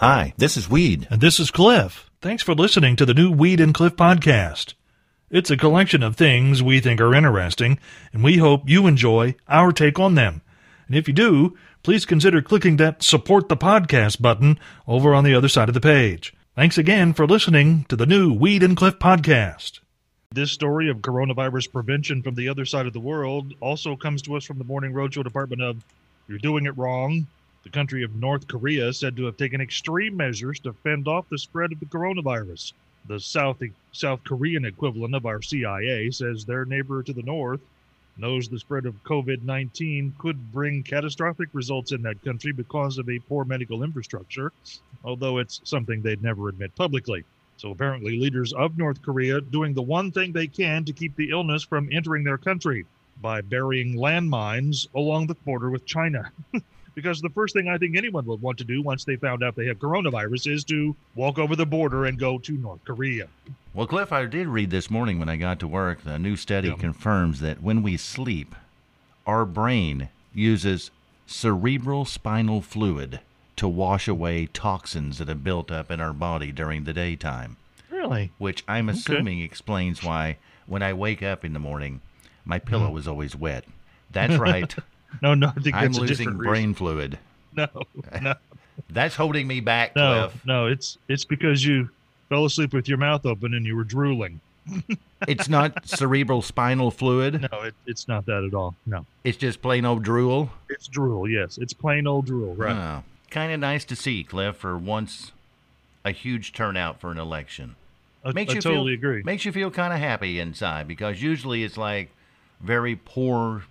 Hi, this is Weed. And this is Cliff. Thanks for listening to the new Weed and Cliff podcast. It's a collection of things we think are interesting, and we hope you enjoy our take on them. And if you do, please consider clicking that support the podcast button over on the other side of the page. Thanks again for listening to the new Weed and Cliff podcast. This story of coronavirus prevention from the other side of the world also comes to us from the Morning Roadshow department of You're Doing It Wrong. The country of North Korea is said to have taken extreme measures to fend off the spread of the coronavirus. The South, South Korean equivalent of our CIA says their neighbor to the north knows the spread of COVID 19 could bring catastrophic results in that country because of a poor medical infrastructure, although it's something they'd never admit publicly. So apparently, leaders of North Korea doing the one thing they can to keep the illness from entering their country by burying landmines along the border with China. because the first thing I think anyone would want to do once they found out they have coronavirus is to walk over the border and go to North Korea. Well, Cliff, I did read this morning when I got to work. The new study yeah. confirms that when we sleep, our brain uses cerebral spinal fluid to wash away toxins that have built up in our body during the daytime. Really? Which I'm assuming okay. explains why when I wake up in the morning, my pillow mm. is always wet. That's right. No, no, I am losing brain fluid. No, no. That's holding me back. No, Cliff. no, it's it's because you fell asleep with your mouth open and you were drooling. it's not cerebral spinal fluid. No, it, it's not that at all. No, it's just plain old drool. It's drool. Yes, it's plain old drool. Right. Oh, kind of nice to see, Cliff. For once, a huge turnout for an election. I, makes I you totally feel, agree. Makes you feel kind of happy inside because usually it's like very poor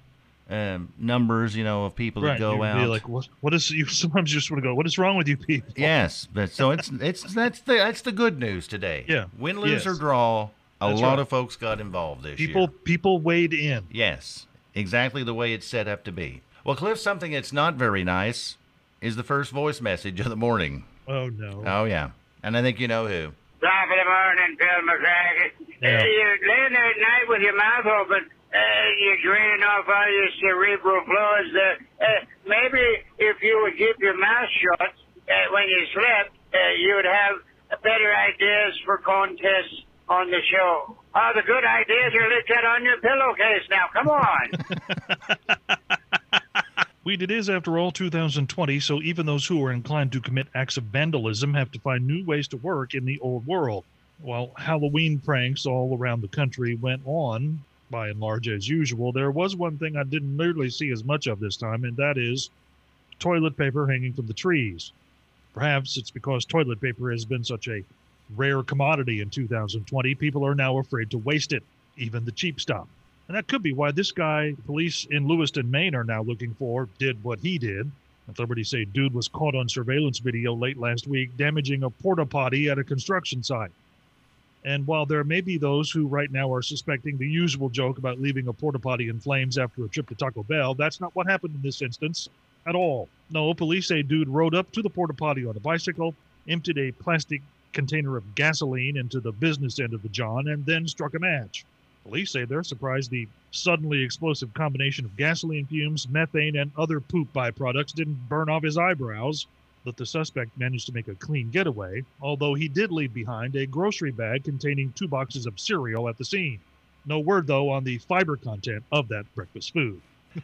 um, numbers, you know, of people right. that go You'd out. Be like, what? What is? You sometimes you just want to go. What is wrong with you people? Yes, but so it's it's that's the that's the good news today. Yeah, win, lose yes. or draw, a that's lot right. of folks got involved this people, year. People people weighed in. Yes, exactly the way it's set up to be. Well, Cliff, something that's not very nice is the first voice message of the morning. Oh no. Oh yeah, and I think you know who. Top of the morning, Phil McCracken. Yeah. You're laying there at night with your mouth open. Uh, you're draining off all your cerebral fluids. Uh, uh, maybe if you would keep your mouth shut uh, when you slept, uh, you would have better ideas for contests on the show. All the good ideas are looked at on your pillowcase now. Come on. Weed, it is, after all, 2020, so even those who are inclined to commit acts of vandalism have to find new ways to work in the old world. While Halloween pranks all around the country went on, by and large, as usual, there was one thing I didn't nearly see as much of this time, and that is toilet paper hanging from the trees. Perhaps it's because toilet paper has been such a rare commodity in 2020, people are now afraid to waste it, even the cheap stuff. And that could be why this guy, police in Lewiston, Maine, are now looking for, did what he did. Authorities say dude was caught on surveillance video late last week damaging a porta potty at a construction site. And while there may be those who right now are suspecting the usual joke about leaving a porta potty in flames after a trip to Taco Bell, that's not what happened in this instance at all. No, police say dude rode up to the porta potty on a bicycle, emptied a plastic container of gasoline into the business end of the John, and then struck a match. Police say they're surprised the suddenly explosive combination of gasoline fumes, methane, and other poop byproducts didn't burn off his eyebrows that the suspect managed to make a clean getaway, although he did leave behind a grocery bag containing two boxes of cereal at the scene. No word, though, on the fiber content of that breakfast food.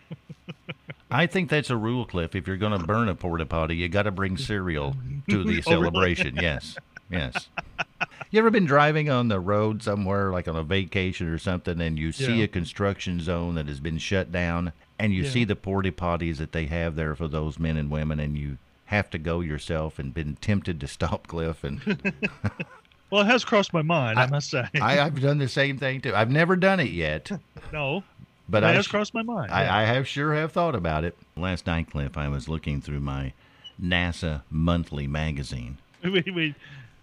I think that's a rule, Cliff. If you're going to burn a porta potty, you got to bring cereal to the celebration. oh, really? yes, yes. You ever been driving on the road somewhere, like on a vacation or something, and you see Yeah. a construction zone that has been shut down, and you Yeah. see the porta potties that they have there for those men and women, and you have to go yourself, and been tempted to stop, Cliff, and Well, it has crossed my mind, I, must say. I, I've done the same thing too. I've never done it yet, no, but it I has crossed my mind. yeah. I, I have sure have thought about it. Last night, Cliff, I was looking through my NASA monthly magazine. wait, wait.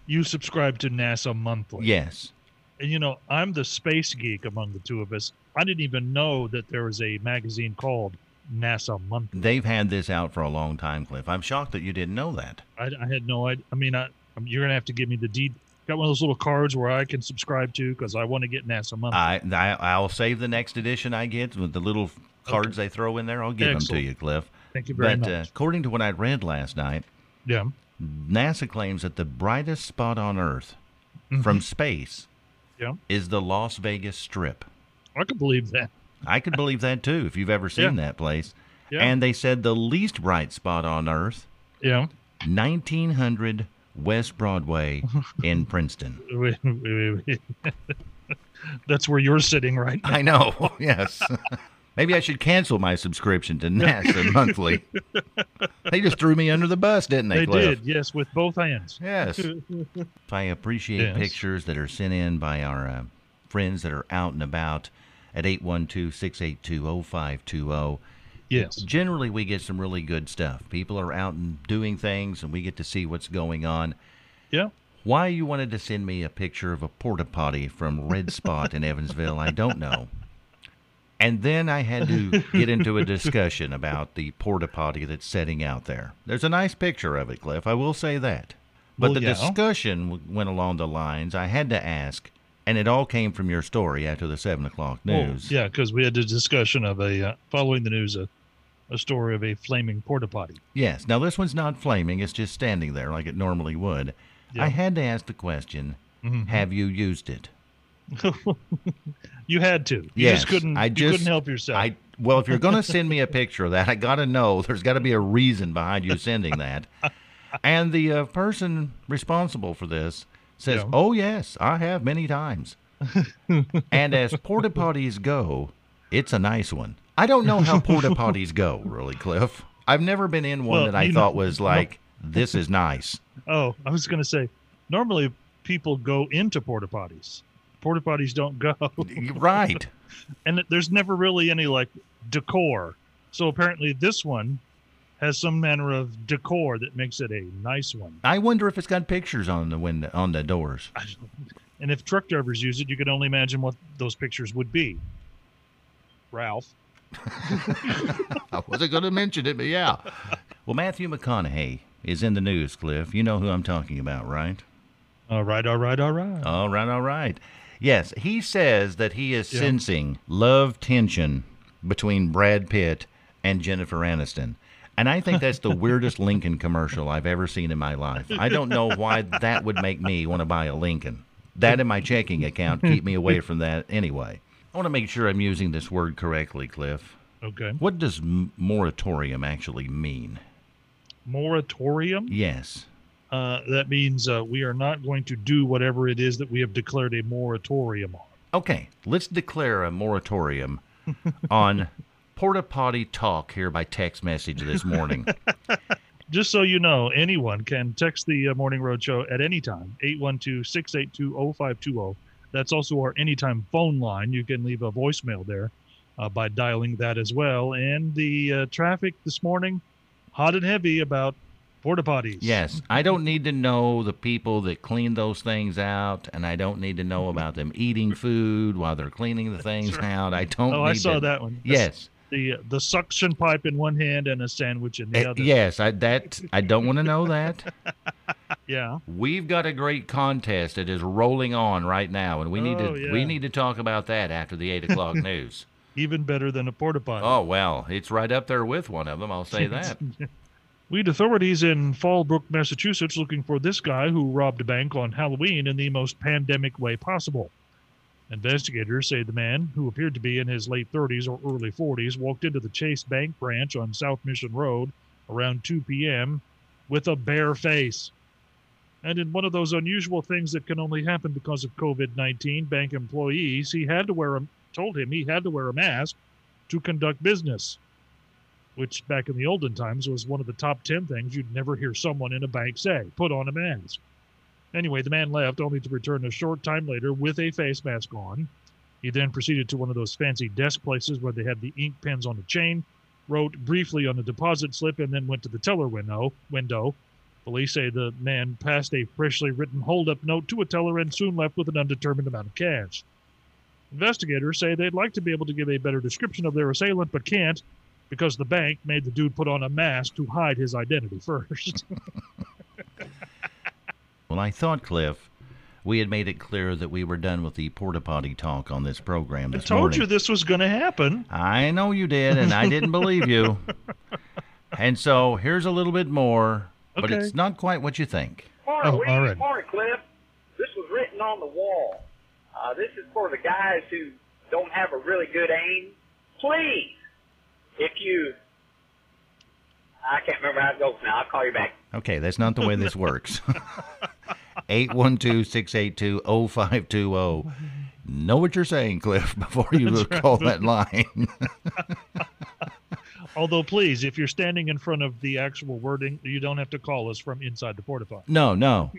You subscribe to NASA Monthly. Yes. And you know, I'm the space geek among the two of us. I didn't even know that there was a magazine called NASA Monthly. They've had this out for a long time, Cliff. I'm shocked that you didn't know that. I, I had no idea. I mean, I, you're gonna have to give me the deed. Got one of those little cards where I can subscribe to because I want to get NASA Monthly. I, I I'll save the next edition I get with the little cards they throw in there. I'll give them to you, Cliff. Thank you very but much. Uh, according to what I read last night, yeah. NASA claims that the brightest spot on Earth from space Yeah. is the Las Vegas Strip. I could believe that. I could believe that too if you've ever seen Yeah. that place. Yeah. And they said the least bright spot on Earth, Yeah. 1900 West Broadway in Princeton. That's where you're sitting right now. I know, yes. Maybe I should cancel my subscription to NASA monthly. They just threw me under the bus, didn't they, They Cliff? did, yes, with both hands. Yes. I appreciate Yes. pictures that are sent in by our uh, friends that are out and about at 812 682 0520. Yes. Generally, we get some really good stuff. People are out and doing things, and we get to see what's going on. Yeah. Why you wanted to send me a picture of a porta potty from Red Spot in Evansville, I don't know. And then I had to get into a discussion about the porta potty that's setting out there. There's a nice picture of it, Cliff. I will say that. But Well, the yeah. discussion went along the lines I had to ask, and it all came from your story after the seven o'clock Well, news. yeah, because we had a discussion of a, uh, following the news, a, a story of a flaming porta potty. Yes. Now this one's not flaming; it's just standing there like it normally would. Yeah. I had to ask the question: Mhm. Have you used it? You had to. You Yes, just couldn't. I you just- couldn't help yourself. I well, if you're going to send me a picture of that, I got to know there's got to be a reason behind you sending that. And the uh, person responsible for this says, Yeah. "Oh yes, I have many times." and as porta potties go, it's a nice one. I don't know how porta potties go, really, Cliff. I've never been in one Well, that I you know- thought was like, "This is nice." oh, I was going to say, normally people go into porta potties. Porta potties don't go, right. and there's never really any like decor. So apparently, this one has some manner of decor that makes it a nice one. I wonder if it's got pictures on the window on the doors. And if truck drivers use it, you can only imagine what those pictures would be. Ralph. I wasn't going to mention it, but yeah. Well, Matthew McConaughey is in the news, Cliff. You know who I'm talking about, right? All right, all right, all right. All right, all right. Yes, he says that he is Yeah. sensing love tension between Brad Pitt and Jennifer Aniston. And I think that's the weirdest Lincoln commercial I've ever seen in my life. I don't know why that would make me want to buy a Lincoln. That in my checking account keep me away from that anyway. I want to make sure I'm using this word correctly, Cliff. Okay. What does moratorium actually mean? Moratorium. Yes. Uh, that means uh, we are not going to do whatever it is that we have declared a moratorium on. Okay, let's declare a moratorium on porta potty talk here by text message this morning. Just so you know, anyone can text the uh, Morning Road Show at any time, 812 682 0520. That's also our anytime phone line. You can leave a voicemail there uh, by dialing that as well. And the uh, traffic this morning, hot and heavy about porta potties. yes, I don't need to know the people that clean those things out, and I don't need to know about them eating food while they're cleaning the things out. I don't. Oh, I saw to- that one. Yes, The the suction pipe in one hand and a sandwich in the Uh, other. yes. I that I don't want to know that. Yeah. We've got a great contest that is rolling on right now, and we need Oh, to we need to talk about that after the eight o'clock news. Even better than a porta potty. Oh well, it's right up there with one of them. I'll say that. Lead authorities in Fallbrook, Massachusetts, looking for this guy who robbed a bank on Halloween in the most pandemic way possible. Investigators say the man, who appeared to be in his late 30s or early 40s, walked into the Chase Bank branch on South Mission Road around 2 p.m. with a bare face. And in one of those unusual things that can only happen because of COVID 19, bank employees he had to wear a, told him he had to wear a mask to conduct business which back in the olden times was one of the top 10 things you'd never hear someone in a bank say put on a mask. Anyway, the man left only to return a short time later with a face mask on. He then proceeded to one of those fancy desk places where they had the ink pens on the chain, wrote briefly on a deposit slip, and then went to the teller window. window. Police say the man passed a freshly written hold-up note to a teller and soon left with an undetermined amount of cash. Investigators say they'd like to be able to give a better description of their assailant, but can't because the bank made the dude put on a mask to hide his identity first. Well, I thought, Cliff, we had made it clear that we were done with the porta potty talk on this program This I told morning. you this was going to happen. I know you did, and I didn't believe you. And so here's a little bit more but it's not quite what you think. Morning, Oh, Weed. all right. Morning, Cliff. This was written on the wall. Uh, this is for the guys who don't have a really good aim. Please, if you, I can't remember how it goes now. I'll call you back. Okay, that's not the way this works. 812-682-0520. Know what you're saying, Cliff, before you call that line. Although, please, if you're standing in front of the actual wording, you don't have to call us from inside the porta potty. no, no.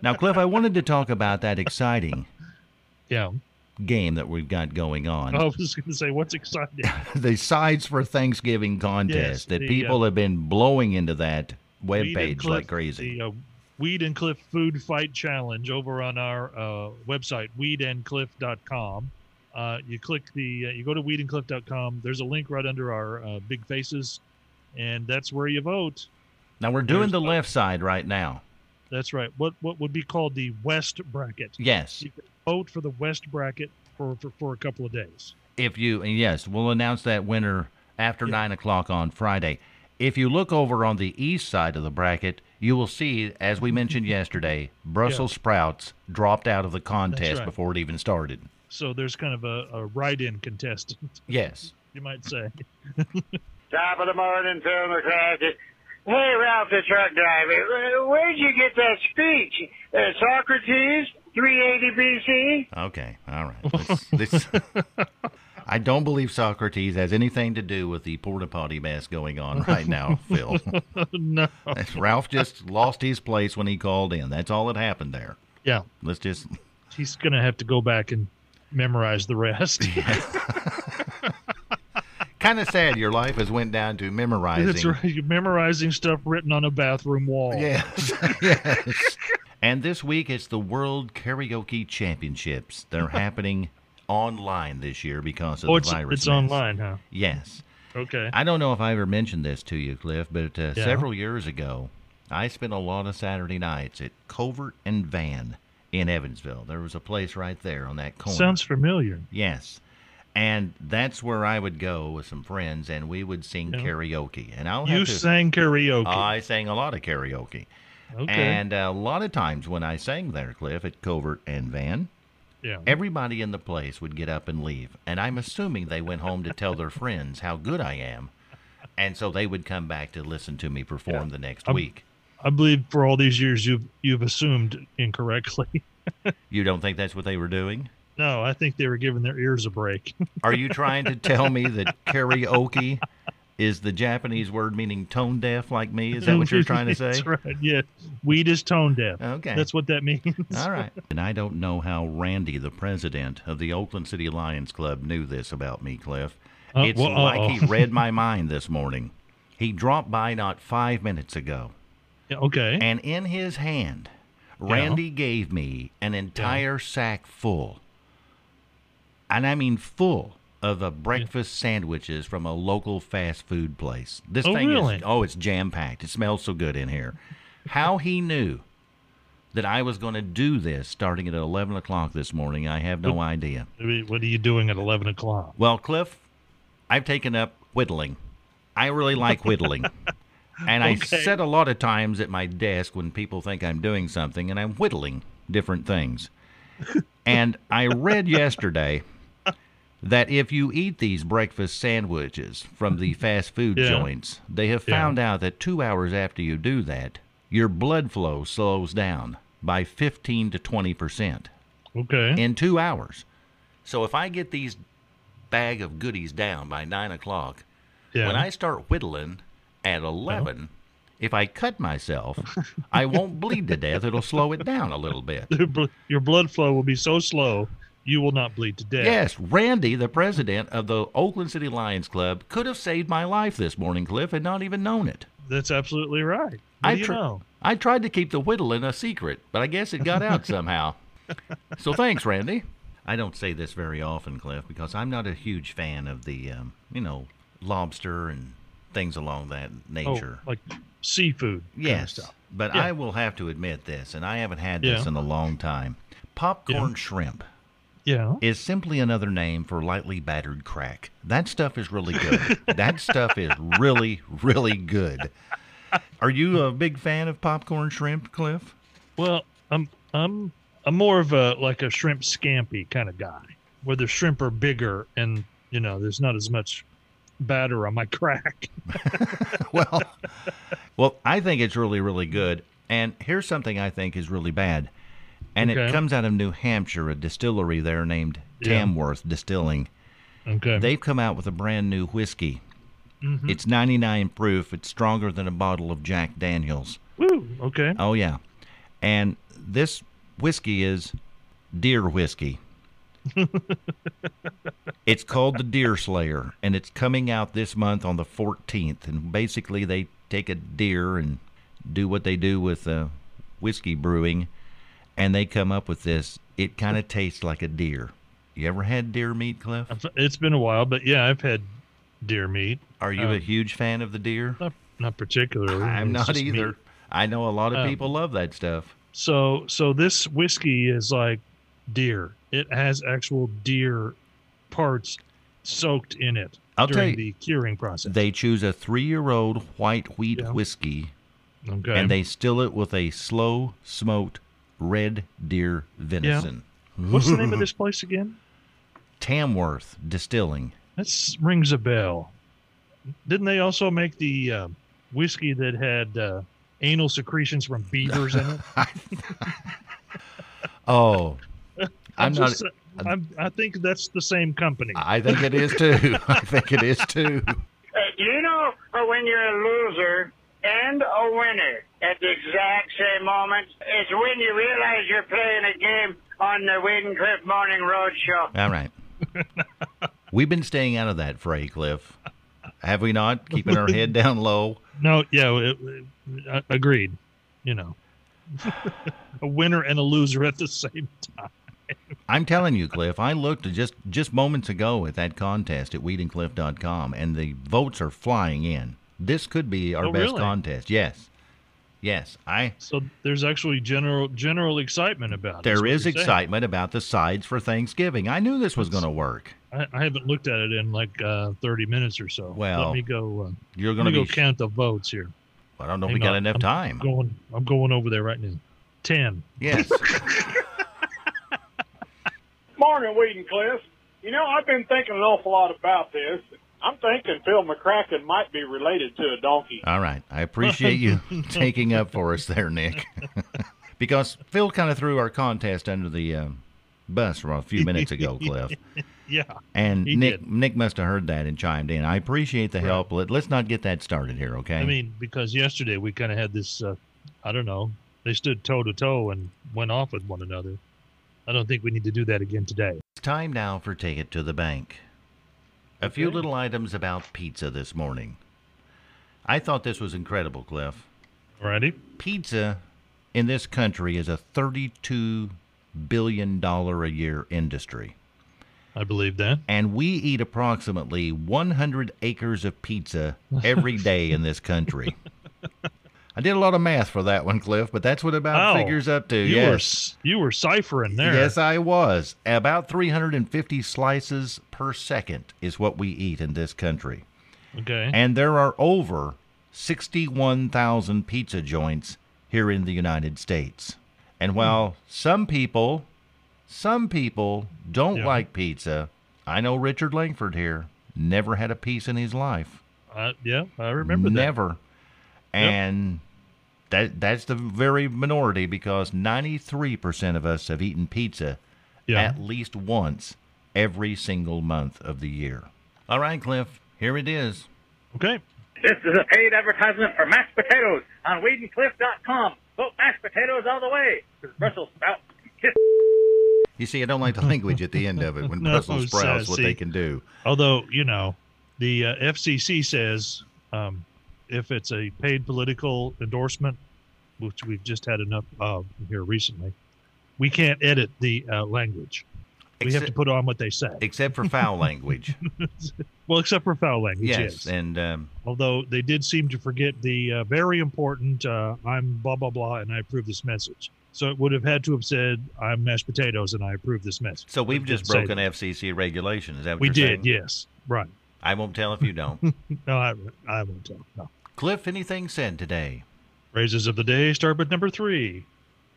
Now, Cliff, I wanted to talk about that exciting Yeah. Game that we've got going on. I was just going to say, what's exciting? the Sides for Thanksgiving contest Yes, that the, people uh, have been blowing into that web page Cliff- like crazy. The uh, Weed and Cliff Food Fight Challenge over on our uh, website, weedandcliff.com. Uh, you click the, uh, you go to weedandcliff.com. There's a link right under our uh, big faces, and that's where you vote. now, we're doing there's- the left side right now. That's right. What what would be called the West bracket. Yes. You can vote for the West bracket for, for, for a couple of days. If you, and yes, we'll announce that winner after Yeah. 9 o'clock on Friday. If you look over on the east side of the bracket, you will see, as we mentioned yesterday, Brussels sprouts dropped out of the contest right. before it even started. So there's kind of a, a write-in contestant, Yes. you might say. Top of the morning, film the classic. Hey, Ralph the truck driver, uh, where'd you get that speech? Uh, Socrates, 380 BC? Okay. All right. This, this, I don't believe Socrates has anything to do with the porta potty mess going on right now, Phil. no. Ralph just lost his place when he called in. That's all that happened there. Yeah. Let's just He's going to have to go back and memorize the rest. Kind of sad your life has went down to memorizing. That's right. You're memorizing stuff written on a bathroom wall. Yes. yes. And this week it's the World Karaoke Championships. They're happening online this year because of Oh, the it's, virus. it's mess. online, huh? Yes. Okay. I don't know if I ever mentioned this to you, Cliff, but uh, Yeah. several years ago, I spent a lot of Saturday nights at Covert and Vann in Evansville. There was a place right there on that corner. Sounds familiar. Yes. And that's where I would go with some friends and we would sing Yeah. karaoke. And I'll You have to sang karaoke. I sang a lot of karaoke. okay. And a lot of times when I sang there, Cliff, at Covert and Vann, yeah. everybody in the place would get up and leave. And I'm assuming they went home to tell their friends how good I am. And so they would come back to listen to me perform the next Um, week. I believe for all these years you've you've assumed incorrectly. You don't think that's what they were doing? No, I think they were giving their ears a break. Are you trying to tell me that karaoke is the Japanese word meaning tone deaf like me? Is that what you're trying to say? That's right. Yeah. Weed is tone deaf. Okay. That's what that means. All right. And I don't know how Randy, the president of the Oakland City Lions Club, knew this about me, Cliff. Uh, it's well, like he read my mind this morning. He dropped by not five minutes ago, Yeah, okay. and in his hand, Randy gave me an entire sack full, and I mean full, of uh, breakfast sandwiches from a local fast food place. This Oh, thing really? is, oh, it's jam packed. It smells so good in here. How he knew that I was going to do this starting at 11 o'clock this morning, I have no idea. I mean, what are you doing at 11 o'clock? Well, Cliff, I've taken up whittling. I really like whittling. and I sit a lot of times at my desk when people think I'm doing something and I'm whittling different things. and I read yesterday that if you eat these breakfast sandwiches from the fast food Yeah. joints, they have Yeah. found out that two hours after you do that, your blood flow slows down by 15 to 20% Okay. in two hours. So if I get these bag of goodies down by nine o'clock, yeah. when I start whittling at eleven, uh-huh. if I cut myself, I won't bleed to death. It'll slow it down a little bit. Your blood flow will be so slow, you will not bleed to death. Yes, Randy, the president of the Oakland City Lions Club, could have saved my life this morning, Cliff, and not even known it. That's absolutely right. What I do you tr- know? I tried to keep the whittling a secret, but I guess it got out somehow. So thanks, Randy. I don't say this very often, Cliff, because I'm not a huge fan of the, um, you know, lobster and things along that nature. Oh, like seafood. kind of yes, stuff. but Yeah. I will have to admit this, and I haven't had this Yeah. in a long time. Popcorn Yeah. shrimp Yeah. is simply another name for lightly battered crack. That stuff is really good. that stuff is really, really good. Are you a big fan of popcorn shrimp, Cliff? Well, I'm I'm I'm more of a like a shrimp scampi kind of guy, where the shrimp are bigger and you know there's not as much batter on my crack. well, well, I think it's really, really good. And here's something I think is really bad. And it comes out of New Hampshire, a distillery there named Yeah. Tamworth Distilling. Okay. They've come out with a brand new whiskey. Mm-hmm. It's 99 proof. It's stronger than a bottle of Jack Daniels. Woo. Okay. Oh, yeah. And this whiskey is deer whiskey. it's called the Deer Slayer, and it's coming out this month on the 14th. And basically, they take a deer and do what they do with uh, whiskey brewing, and they come up with this. It kind of tastes like a deer. You ever had deer meat, Cliff? It's been a while, but yeah, I've had deer meat. Are you a um, huge fan of the deer? Not not particularly. I'm It's not either. meat. I know a lot of Um, people love that stuff. So so this whiskey is like deer. It has actual deer parts soaked in it I'll during you, the curing process. They choose a three-year-old white wheat Yeah. whiskey, okay. and they still it with a slow smoked red deer venison. What's the name of this place again? Tamworth Distilling. That rings a bell. Didn't they also make the uh, whiskey that had uh, anal secretions from beavers in it? Oh, I'm not. just- I'm, I think that's the same company. I think it is too. I think it is too. Uh, you know uh, when you're a loser and a winner at the exact same moment? It's when you realize you're playing a game on the Weed and Cliff Morning Road Show. All right. We've been staying out of that fray, Cliff. Have we not? Keeping our head down low. No, yeah, it, it- uh, agreed. You know, a winner and a loser at the same time. I'm telling you, Cliff. I looked just just moments ago at that contest at weedandcliff.com, and the votes are flying in. This could be our Oh, best really? contest. Yes, yes. I So there's actually general general excitement about it. there what is you're saying. excitement about the sides for Thanksgiving. I knew this was going to work. I, I haven't looked at it in like uh, 30 minutes or so. Well, let me go. Uh, You're going to go be. count the votes here. I don't know if we Hang got on. enough I'm time. Going, I'm going over there right now. Ten. Yes. Morning, Weed and Cliff. You know, I've been thinking an awful lot about this. I'm thinking Phil McCracken might be related to a donkey. All right. I appreciate you taking up for us there, Nick. because Phil kind of threw our contest under the uh, bus from a few minutes ago, Cliff. Yeah. And Nick did. Nick must have heard that and chimed in. I appreciate the Right. help. Let, let's not get that started here, okay? I mean, because yesterday we kind of had this. Uh, I don't know. They stood toe to toe and went off with one another. I don't think we need to do that again today. it's time now for Take It to the Bank. A few little items about pizza this morning. I thought this was incredible, Cliff. Alrighty. Pizza in this country is a $32 billion a year industry. I believe that. and we eat approximately 100 acres of pizza every day in this country. I did a lot of math for that one, Cliff, but that's what about Oh, figures up to. You yes. s- you were ciphering there. Yes, I was. About 350 slices per second is what we eat in this country. Okay. And there are over 61,000 pizza joints here in the United States. And while some people, some people don't Yeah. like pizza, I know Richard Langford here never had a piece in his life. Uh, yeah, I remember that. never. And that that's the very minority because 93% of us have eaten pizza Yeah. at least once every single month of the year. All right, Cliff, here it is. Okay. This is a paid advertisement for mashed potatoes on WeedandCliff.com. Vote mashed potatoes all the way. Because Brussels sprouts You see, I don't like the language at the end of it when No, Brussels sprouts what sassy. they can do. Although you know, the uh, FCC says um, if it's a paid political endorsement, which we've just had enough of here recently, we can't edit the uh, language. We have to put on what they say. Except for foul language. Well, except for foul language. yes, Yes. and um, Although they did seem to forget the uh, very important uh, "I'm blah blah blah" and I approve this message. So it would have had to have said "I'm mashed potatoes" and I approve this message. so we've just broken. FCC regulation. Is that what We did, saying? yes, right. I won't tell if you don't. No, I, I won't tell. No. Cliff, anything said today? Phrases of the day start with number three.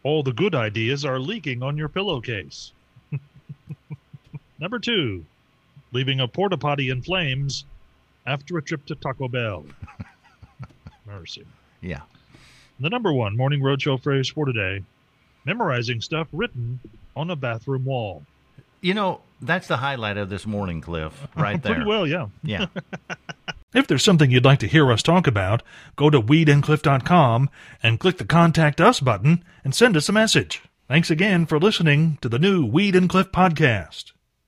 All the good ideas are leaking on your pillowcase. number two. Leaving a porta potty in flames after a trip to Taco Bell. Mercy. Yeah. The number one morning roadshow phrase for today memorizing stuff written on a bathroom wall. You know, that's the highlight of this morning, Cliff, right there. Pretty well, yeah. Yeah. If there's something you'd like to hear us talk about, go to weedandcliff.com and click the Contact Us button and send us a message. Thanks again for listening to the new Weed and Cliff podcast.